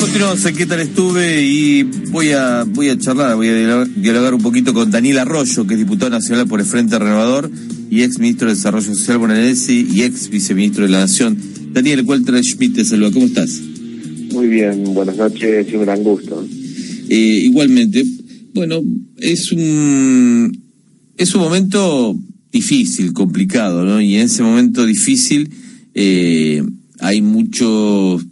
Continuamos qué tal estuve y voy a voy a charlar, voy a dialogar un poquito con Daniel Arroyo, que es diputado nacional por el Frente Renovador y ex ministro de Desarrollo Social bonaerense y ex viceministro de la Nación. Daniel Walter Schmidt te saluda, ¿cómo estás? Muy bien, buenas noches y un gran gusto. Eh, igualmente, bueno, es un es un momento difícil, complicado, ¿no? Y en ese momento difícil eh, hay muchos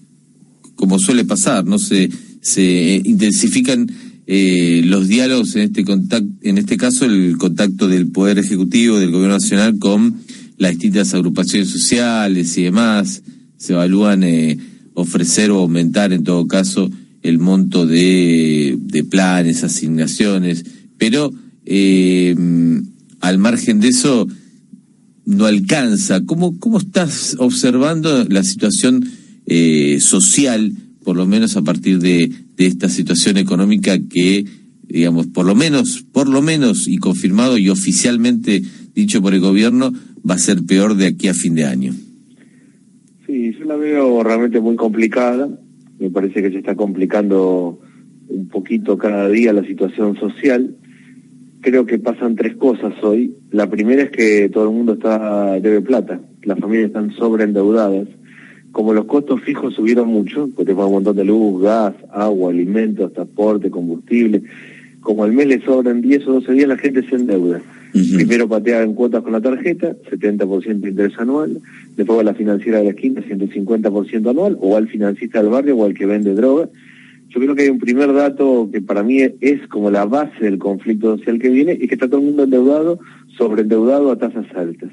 como suele pasar, ¿no? Se, se intensifican eh, los diálogos en este contacto, en este caso el contacto del Poder Ejecutivo, del Gobierno Nacional con las distintas agrupaciones sociales y demás. Se evalúan eh, ofrecer o aumentar en todo caso el monto de, de planes, asignaciones, pero eh, al margen de eso no alcanza. ¿Cómo, cómo estás observando la situación eh, social, por lo menos a partir de, de esta situación económica que, digamos, por lo menos, por lo menos y confirmado y oficialmente dicho por el gobierno, va a ser peor de aquí a fin de año. Sí, yo la veo realmente muy complicada. Me parece que se está complicando un poquito cada día la situación social. Creo que pasan tres cosas hoy. La primera es que todo el mundo está debe plata. Las familias están sobreendeudadas como los costos fijos subieron mucho, porque te un montón de luz, gas, agua, alimentos, transporte, combustible, como al mes le sobran 10 o 12 días, la gente se endeuda. Primero patea en cuotas con la tarjeta, 70% de interés anual, después a la financiera de la esquina, 150% anual, o al financista del barrio o al que vende droga. Yo creo que hay un primer dato que para mí es como la base del conflicto social que viene, y que está todo el mundo endeudado, sobreendeudado a tasas altas.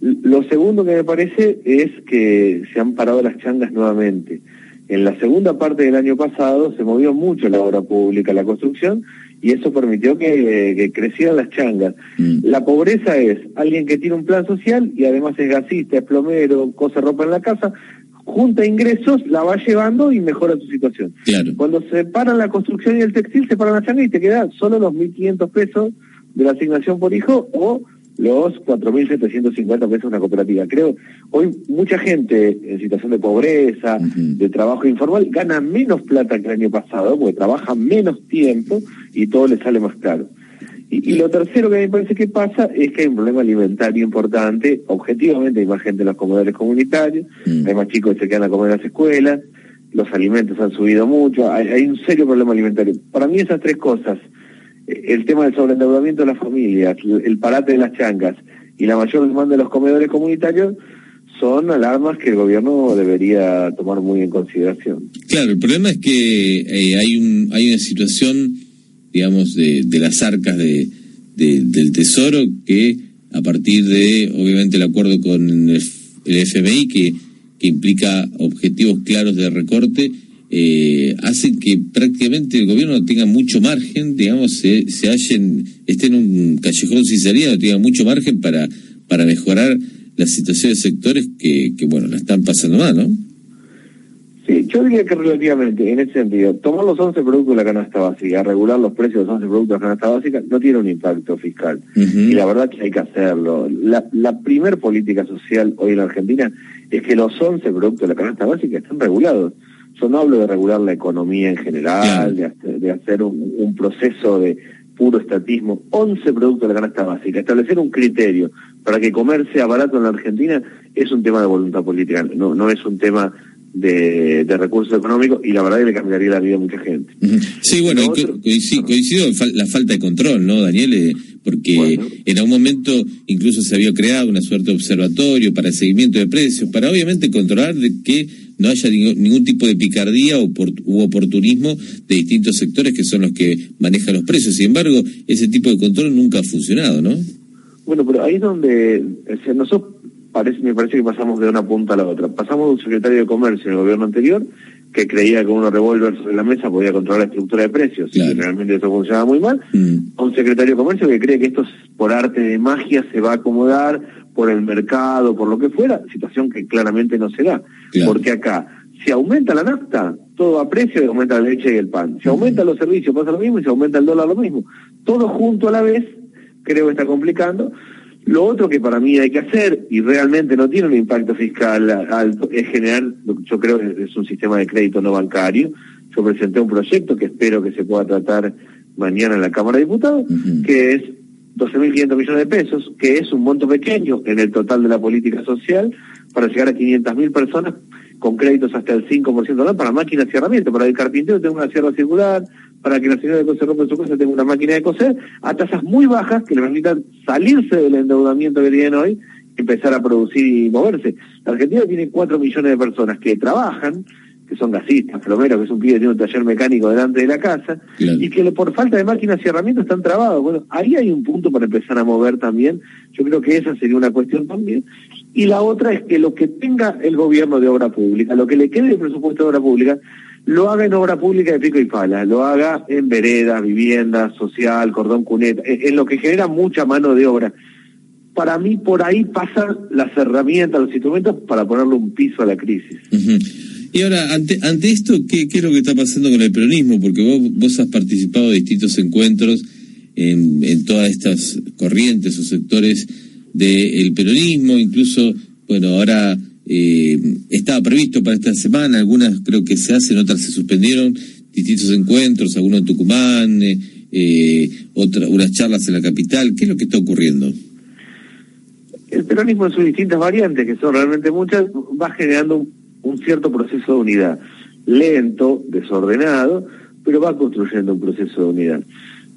Lo segundo que me parece es que se han parado las changas nuevamente. En la segunda parte del año pasado se movió mucho la obra pública, la construcción, y eso permitió que, crecieran las changas. Mm. La pobreza es alguien que tiene un plan social y además es gasista, es plomero, cose ropa en la casa, junta ingresos, la va llevando y mejora su situación. Cuando se paran la construcción y el textil, se paran las changas y te quedan solo los 1.500 pesos de la asignación por hijo o los 4.750 pesos una cooperativa. Creo, hoy mucha gente en situación de pobreza, de trabajo informal, gana menos plata que el año pasado, porque trabaja menos tiempo y todo le sale más caro. Y, lo tercero que me parece que pasa es que hay un problema alimentario importante. Objetivamente hay más gente en los comedores comunitarios, hay más chicos que se quedan a comer en las escuelas, los alimentos han subido mucho, hay, hay un serio problema alimentario. Para mí esas tres cosas, el tema del sobreendeudamiento de las familias, el parate de las changas y la mayor demanda de los comedores comunitarios son alarmas que el gobierno debería tomar muy en consideración. Claro, el problema es que eh, hay un hay una situación, digamos, de, de las arcas de, del Tesoro que a partir de, obviamente, el acuerdo con el, el FMI que, que implica objetivos claros de recorte, eh, hacen que prácticamente el gobierno tenga mucho margen, digamos, se, se hallen, esté en un callejón sin salida, tenga mucho margen para, para mejorar la situación de sectores que, que, bueno, la están pasando mal, ¿no? Sí, yo diría que relativamente, en ese sentido, tomar los 11 productos de la canasta básica, regular los precios de los 11 productos de la canasta básica, no tiene un impacto fiscal. Y la verdad que hay que hacerlo. La, la primer política social hoy en la Argentina es que los 11 productos de la canasta básica están regulados. Yo no hablo de regular la economía en general, de, hacer, un, proceso de puro estatismo. 11 productos de la canasta básica. Establecer un criterio para que comer sea barato en la Argentina es un tema de voluntad política, no, no es un tema de, recursos económicos y la verdad que le cambiaría la vida a mucha gente. Sí, bueno, coincido, coincido, la falta de control, ¿no, Daniel? Eh, porque en algún momento incluso se había creado una suerte de observatorio para el seguimiento de precios, para obviamente controlar de que no haya ningún, tipo de picardía o u oportunismo de distintos sectores que son los que manejan los precios. Sin embargo, ese tipo de control nunca ha funcionado, ¿no? Bueno, pero ahí es donde nosotros parece, me parece que pasamos de una punta a la otra. Pasamos de un secretario de Comercio en el gobierno anterior que creía que con unos revólver sobre la mesa podía controlar la estructura de precios, y realmente eso funcionaba muy mal, mm. a un secretario de Comercio que cree que esto por arte de magia se va a acomodar por el mercado, por lo que fuera, situación que claramente no se da. Porque acá, si aumenta la nafta, todo a precio y aumenta la leche y el pan. Si aumenta los servicios, pasa lo mismo, y si aumenta el dólar, lo mismo. Todo junto a la vez, creo que está complicando. Lo otro que para mí hay que hacer, y realmente no tiene un impacto fiscal alto, es generar, yo creo que es un sistema de crédito no bancario. Yo presenté un proyecto que espero que se pueda tratar mañana en la Cámara de Diputados, que es 12.500 millones de pesos, que es un monto pequeño en el total de la política social, para llegar a 500.000 personas con créditos hasta el 5% para máquinas y herramientas. Para el carpintero tengo una sierra circular, para que la señora de coser rompa en su casa tenga una máquina de coser, a tasas muy bajas que le permitan salirse del endeudamiento que tienen hoy empezar a producir y moverse. La Argentina tiene 4 millones de personas que trabajan, que son gasistas, plomeros, que es un pibe que tiene un taller mecánico delante de la casa, y que por falta de máquinas y herramientas están trabados. Bueno, ahí hay un punto para empezar a mover también. Yo creo que esa sería una cuestión también. Y la otra es que lo que tenga el gobierno de obra pública, lo que le quede de presupuesto de obra pública, lo haga en obra pública de pico y pala, lo haga en veredas, vivienda, social, cordón cuneta, en, lo que genera mucha mano de obra. Para mí por ahí pasan las herramientas, los instrumentos para ponerle un piso a la crisis. Y ahora, ante, ante esto, ¿qué, ¿qué, es lo que está pasando con el peronismo? Porque vos, vos has participado de distintos encuentros en, en todas estas corrientes o sectores del peronismo, incluso, bueno, ahora eh, estaba previsto para esta semana, algunas creo que se hacen, otras se suspendieron, distintos encuentros, algunos en Tucumán, eh, eh otra, unas charlas en la capital. ¿Qué es lo que está ocurriendo? El peronismo en sus distintas variantes, que son realmente muchas, va generando un, cierto proceso de unidad. Lento, desordenado, pero va construyendo un proceso de unidad.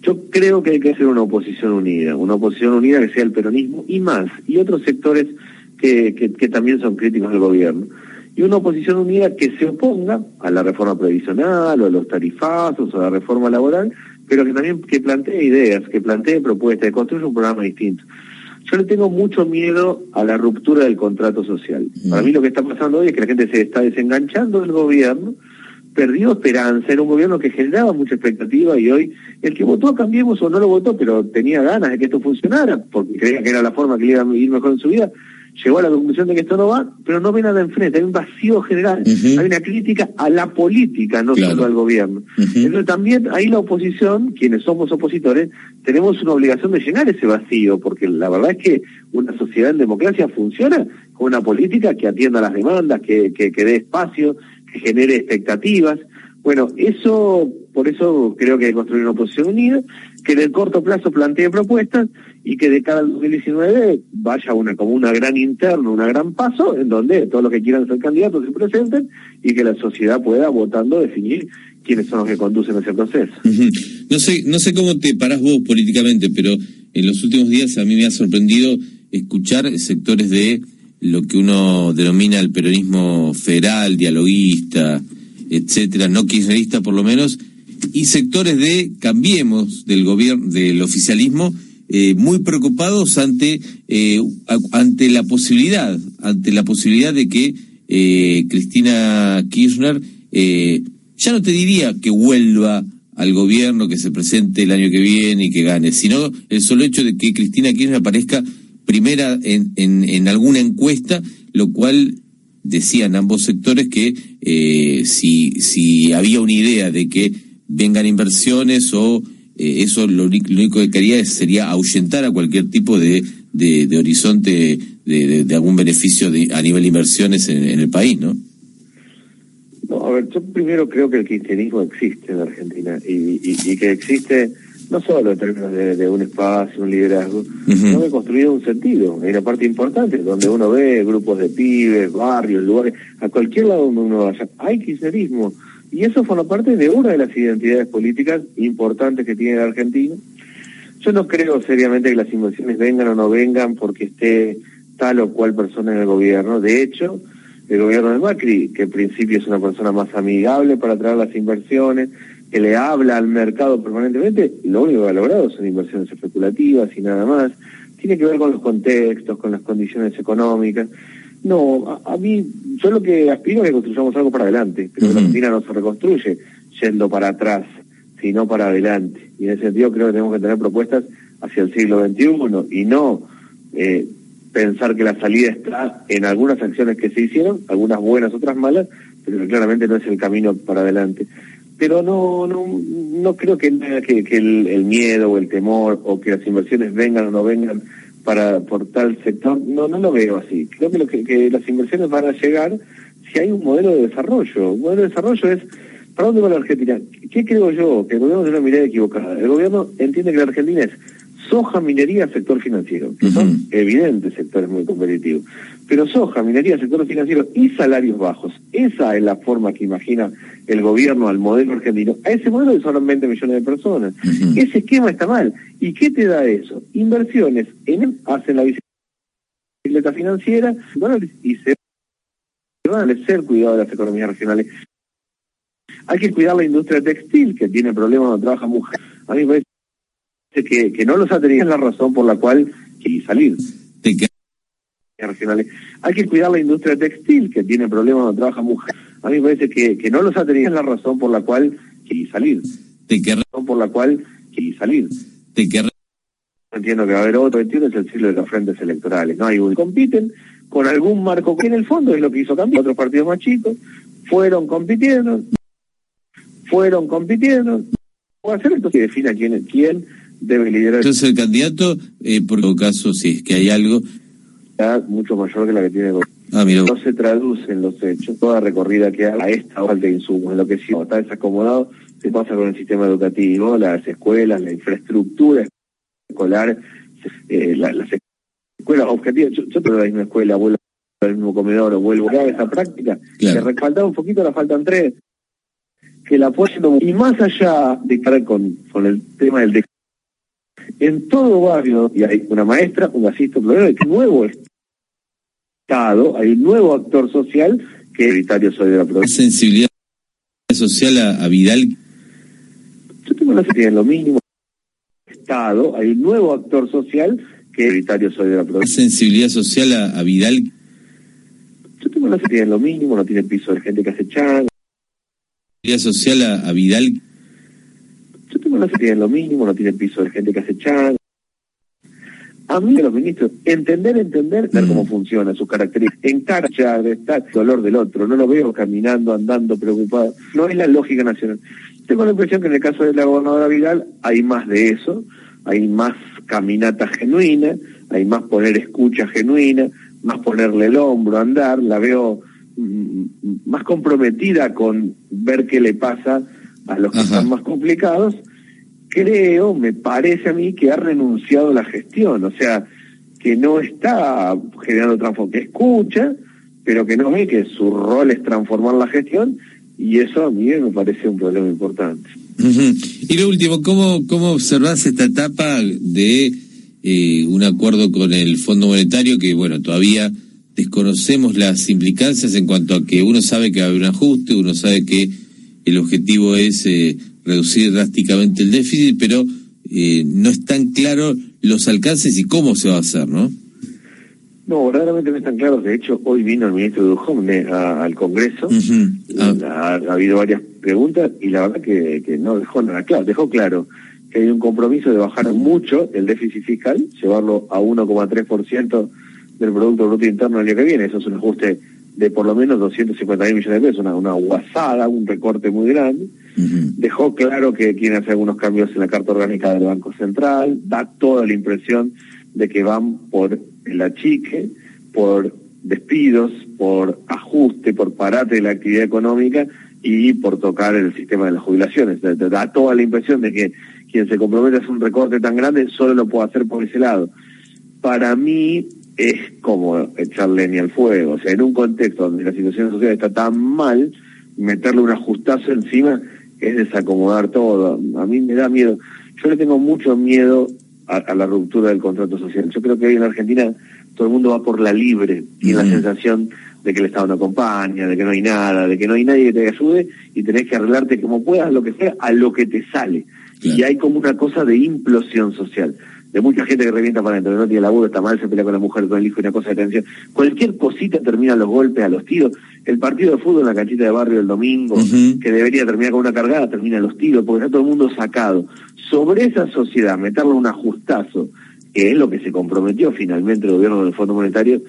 Yo creo que hay que hacer una oposición unida, una oposición unida que sea el peronismo y más, y otros sectores que, también son críticos del gobierno. Y una oposición unida que se oponga a la reforma previsional o a los tarifazos o a la reforma laboral, pero que también que plantee ideas, que plantee propuestas, que construya un programa distinto. Yo le tengo mucho miedo a la ruptura del contrato social. Para mí lo que está pasando hoy es que la gente se está desenganchando del gobierno, perdió esperanza, era un gobierno que generaba mucha expectativa y hoy el que votó Cambiemos o no lo votó, pero tenía ganas de que esto funcionara, porque creía que era la forma que le iba a ir mejor en su vida, llegó a la conclusión de que esto no va, pero no ve nada enfrente, hay un vacío general, hay una crítica a la política, no solo al gobierno. Entonces también ahí la oposición, quienes somos opositores, tenemos una obligación de llenar ese vacío, porque la verdad es que una sociedad en democracia funciona con una política que atienda las demandas, que, que, que dé espacio, genere expectativas. Bueno, eso, por eso creo que hay que construir una oposición unida, que en el corto plazo plantee propuestas y que de cada 2019 vaya una como una gran interno, una gran paso, en donde todos los que quieran ser candidatos se presenten y que la sociedad pueda votando definir quiénes son los que conducen ese proceso. No sé, no sé cómo te parás vos políticamente, pero en los últimos días a mí me ha sorprendido escuchar sectores de lo que uno denomina el peronismo federal, dialoguista, etcétera, no kirchnerista por lo menos, y sectores de Cambiemos del gobierno, del oficialismo, eh, muy preocupados ante, eh, ante la posibilidad, ante la posibilidad de que eh, Cristina Kirchner, ya no te diría que vuelva al gobierno, que se presente el año que viene y que gane, sino el solo hecho de que Cristina Kirchner aparezca primera en, en, en alguna encuesta, lo cual decían ambos sectores que si, si había una idea de que vengan inversiones o eh, eso lo, único que quería sería ahuyentar a cualquier tipo de, de, horizonte de, de, algún beneficio a nivel de inversiones en, el país, ¿no? No, a ver, yo primero creo que el cristianismo existe en Argentina y, y, que existe no solo en términos de, un espacio, un liderazgo, sino que construido un sentido, hay una parte importante, donde uno ve grupos de pibes, barrios, lugares, a cualquier lado donde uno vaya, hay cristianismo, y eso forma parte de una de las identidades políticas importantes que tiene la Argentina. Yo no creo seriamente que las inversiones vengan o no vengan porque esté tal o cual persona en el gobierno. De hecho, el gobierno de Macri, que en principio es una persona más amigable para traer las inversiones, que le habla al mercado permanentemente, lo único que ha logrado son inversiones especulativas y nada más. tiene que ver con los contextos, con las condiciones económicas. No, a, mí, yo lo que aspiro es que construyamos algo para adelante, pero la Argentina no se reconstruye yendo para atrás, sino para adelante. Y en ese sentido creo que tenemos que tener propuestas hacia el siglo XXI y no eh, pensar que la salida está en algunas acciones que se hicieron, algunas buenas, otras malas, pero claramente no es el camino para adelante. Pero no no, no creo que, que, el, miedo o el temor o que las inversiones vengan o no vengan para por tal sector, no no lo veo así. Creo que, lo que, las inversiones van a llegar si hay un modelo de desarrollo. Un modelo de desarrollo es ¿Para dónde va la Argentina? ¿Qué creo yo? Que el gobierno tiene una mirada equivocada. El gobierno entiende que la Argentina es soja, minería, sector financiero, que son evidentes sectores muy competitivos. Pero soja, minería, sector financiero y salarios bajos. Esa es la forma que imagina el gobierno al modelo argentino. A ese modelo de son 20 millones de personas. Ese esquema está mal. ¿Y qué te da eso? Inversiones en hacen la bicicleta financiera y se van a hacer cuidado de las economías regionales. Hay que cuidar la industria textil, que tiene problemas donde trabaja mujer. A mí me parece que, que no los ha tenido, es la razón por la cual quiere salir. Regionales. Hay que cuidar la industria textil, que tiene problemas donde trabaja mujer. A mí me parece que, que no los ha tenido, es la razón por la cual quiere salir. ¿De qué razón por la cual quiere salir? ¿De qué Entiendo que va a haber otro, entiendo es el ciclo de los frentes electorales. No hay un... Compiten con algún marco que en el fondo es lo que hizo cambiar. Otros partidos más chicos fueron compitiendo, fueron compitiendo. ¿Cómo hacer esto? Que defina quién, quién debe liderar. Entonces el candidato, eh, por todo caso, si es que hay algo... Mucho mayor que la que tiene el ah. No se traduce en los hechos. Toda recorrida que haga a esta falta de insumos, en lo que sí está desacomodado, se pasa con el sistema educativo, las escuelas, la infraestructura escolar, eh, las escuelas objetivas. Yo, yo tengo la misma escuela, vuelvo al mismo comedor, vuelvo a esa práctica. Claro. Que faltaba un poquito, la faltan tres que la apoyen y más allá de estar con, con el tema del en todo barrio y hay una maestra, un asistente, un nuevo Estado, hay un nuevo actor social que soy de la provincia. Sensibilidad social a, Vidal. Yo tengo la sensibilidad en lo mínimo. Estado, hay un nuevo actor social que soy de la provincia. Sensibilidad social a, Vidal. Yo tengo la sensibilidad en lo mínimo, no tiene piso de gente que hace chan, social a, Vidal? Yo tengo la serie en lo mínimo, no tiene piso de gente que hace chan. A mí, los ministros, entender, entender, ver cómo mm. funciona, sus características, de estar dolor del otro, no lo veo caminando, andando, preocupado. No es la lógica nacional. Tengo la impresión que en el caso de la gobernadora Vidal hay más de eso, hay más caminata genuina, hay más poner escucha genuina, más ponerle el hombro, andar, la veo Mm, más comprometida con ver qué le pasa a los que están más complicados, creo, me parece a mí, que ha renunciado a la gestión, o sea, que no está generando transformación, que escucha, pero que no ve que su rol es transformar la gestión, y eso a mí me parece un problema importante. Y lo último, ¿cómo, cómo observás esta etapa de eh, un acuerdo con el Fondo Monetario que, bueno, todavía desconocemos las implicancias en cuanto a que uno sabe que va a haber un ajuste, uno sabe que el objetivo es eh, reducir drásticamente el déficit, pero eh, no están claros los alcances y cómo se va a hacer, ¿no? No, verdaderamente no están claros. De hecho, hoy vino el ministro de Dujovne al Congreso. Ah. ha, habido varias preguntas y la verdad que, que no dejó nada claro. Dejó claro que hay un compromiso de bajar mucho el déficit fiscal, llevarlo a 1,3% del Producto Bruto Interno el año que viene. Eso es un ajuste de por lo menos 250 mil millones de pesos, una, una guasada, un recorte muy grande. Dejó claro que quiere hacer algunos cambios en la Carta Orgánica del Banco Central, da toda la impresión de que van por el achique, por despidos, por ajuste, por parate de la actividad económica y por tocar el sistema de las jubilaciones. Da toda la impresión de que quien se compromete a hacer un recorte tan grande solo lo puede hacer por ese lado. Para mí, es como echar leña al fuego. O sea, en un contexto donde la situación social está tan mal, meterle un ajustazo encima es desacomodar todo. A mí me da miedo. Yo le tengo mucho miedo a, la ruptura del contrato social. Yo creo que hoy en Argentina todo el mundo va por la libre. Tiene la sensación de que el Estado no acompaña, de que no hay nada, de que no hay nadie que te ayude y tenés que arreglarte como puedas, lo que sea, a lo que te sale. Y hay como una cosa de implosión social. De mucha gente que revienta para adentro, no tiene laburo, está mal, se pelea con la mujer, con el hijo, una cosa de tensión. Cualquier cosita termina los golpes, a los tiros. El partido de fútbol en la canchita de barrio el domingo, que debería terminar con una cargada, termina los tiros, porque está todo el mundo sacado. Sobre esa sociedad, meterle un ajustazo, que es lo que se comprometió finalmente el gobierno del Fondo Monetario,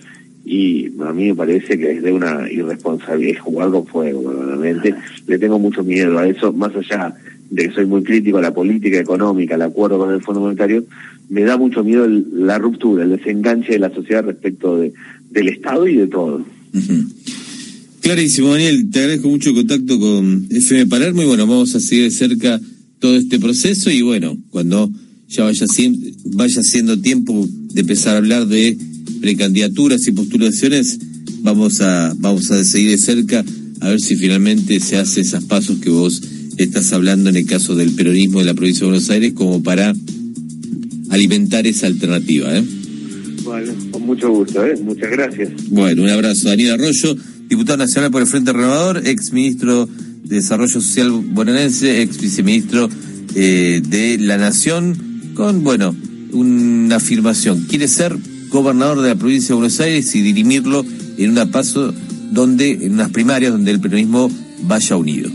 y a mí me parece que es de una irresponsabilidad jugar con fuego, verdaderamente. Le tengo mucho miedo a eso, más allá de que soy muy crítico a la política económica, al acuerdo con el Fondo Monetario, me da mucho miedo la ruptura, el desenganche de la sociedad respecto de, del Estado y de todo. Clarísimo, Daniel, te agradezco mucho el contacto con FM Palermo y bueno, vamos a seguir de cerca todo este proceso y bueno, cuando ya vaya, vaya siendo tiempo de empezar a hablar de precandidaturas y postulaciones, vamos a, vamos a seguir de cerca a ver si finalmente se hace esos pasos que vos estás hablando en el caso del peronismo de la provincia de Buenos Aires como para alimentar esa alternativa. ¿eh? Bueno, con mucho gusto, ¿eh? muchas gracias. Bueno, un abrazo. Daniel Arroyo, diputado nacional por el Frente Renovador, ex ministro de Desarrollo Social bonaerense, ex viceministro eh, de la Nación, con, bueno, una afirmación. Quiere ser gobernador de la provincia de Buenos Aires y dirimirlo en una paso donde, en unas primarias donde el peronismo vaya unido.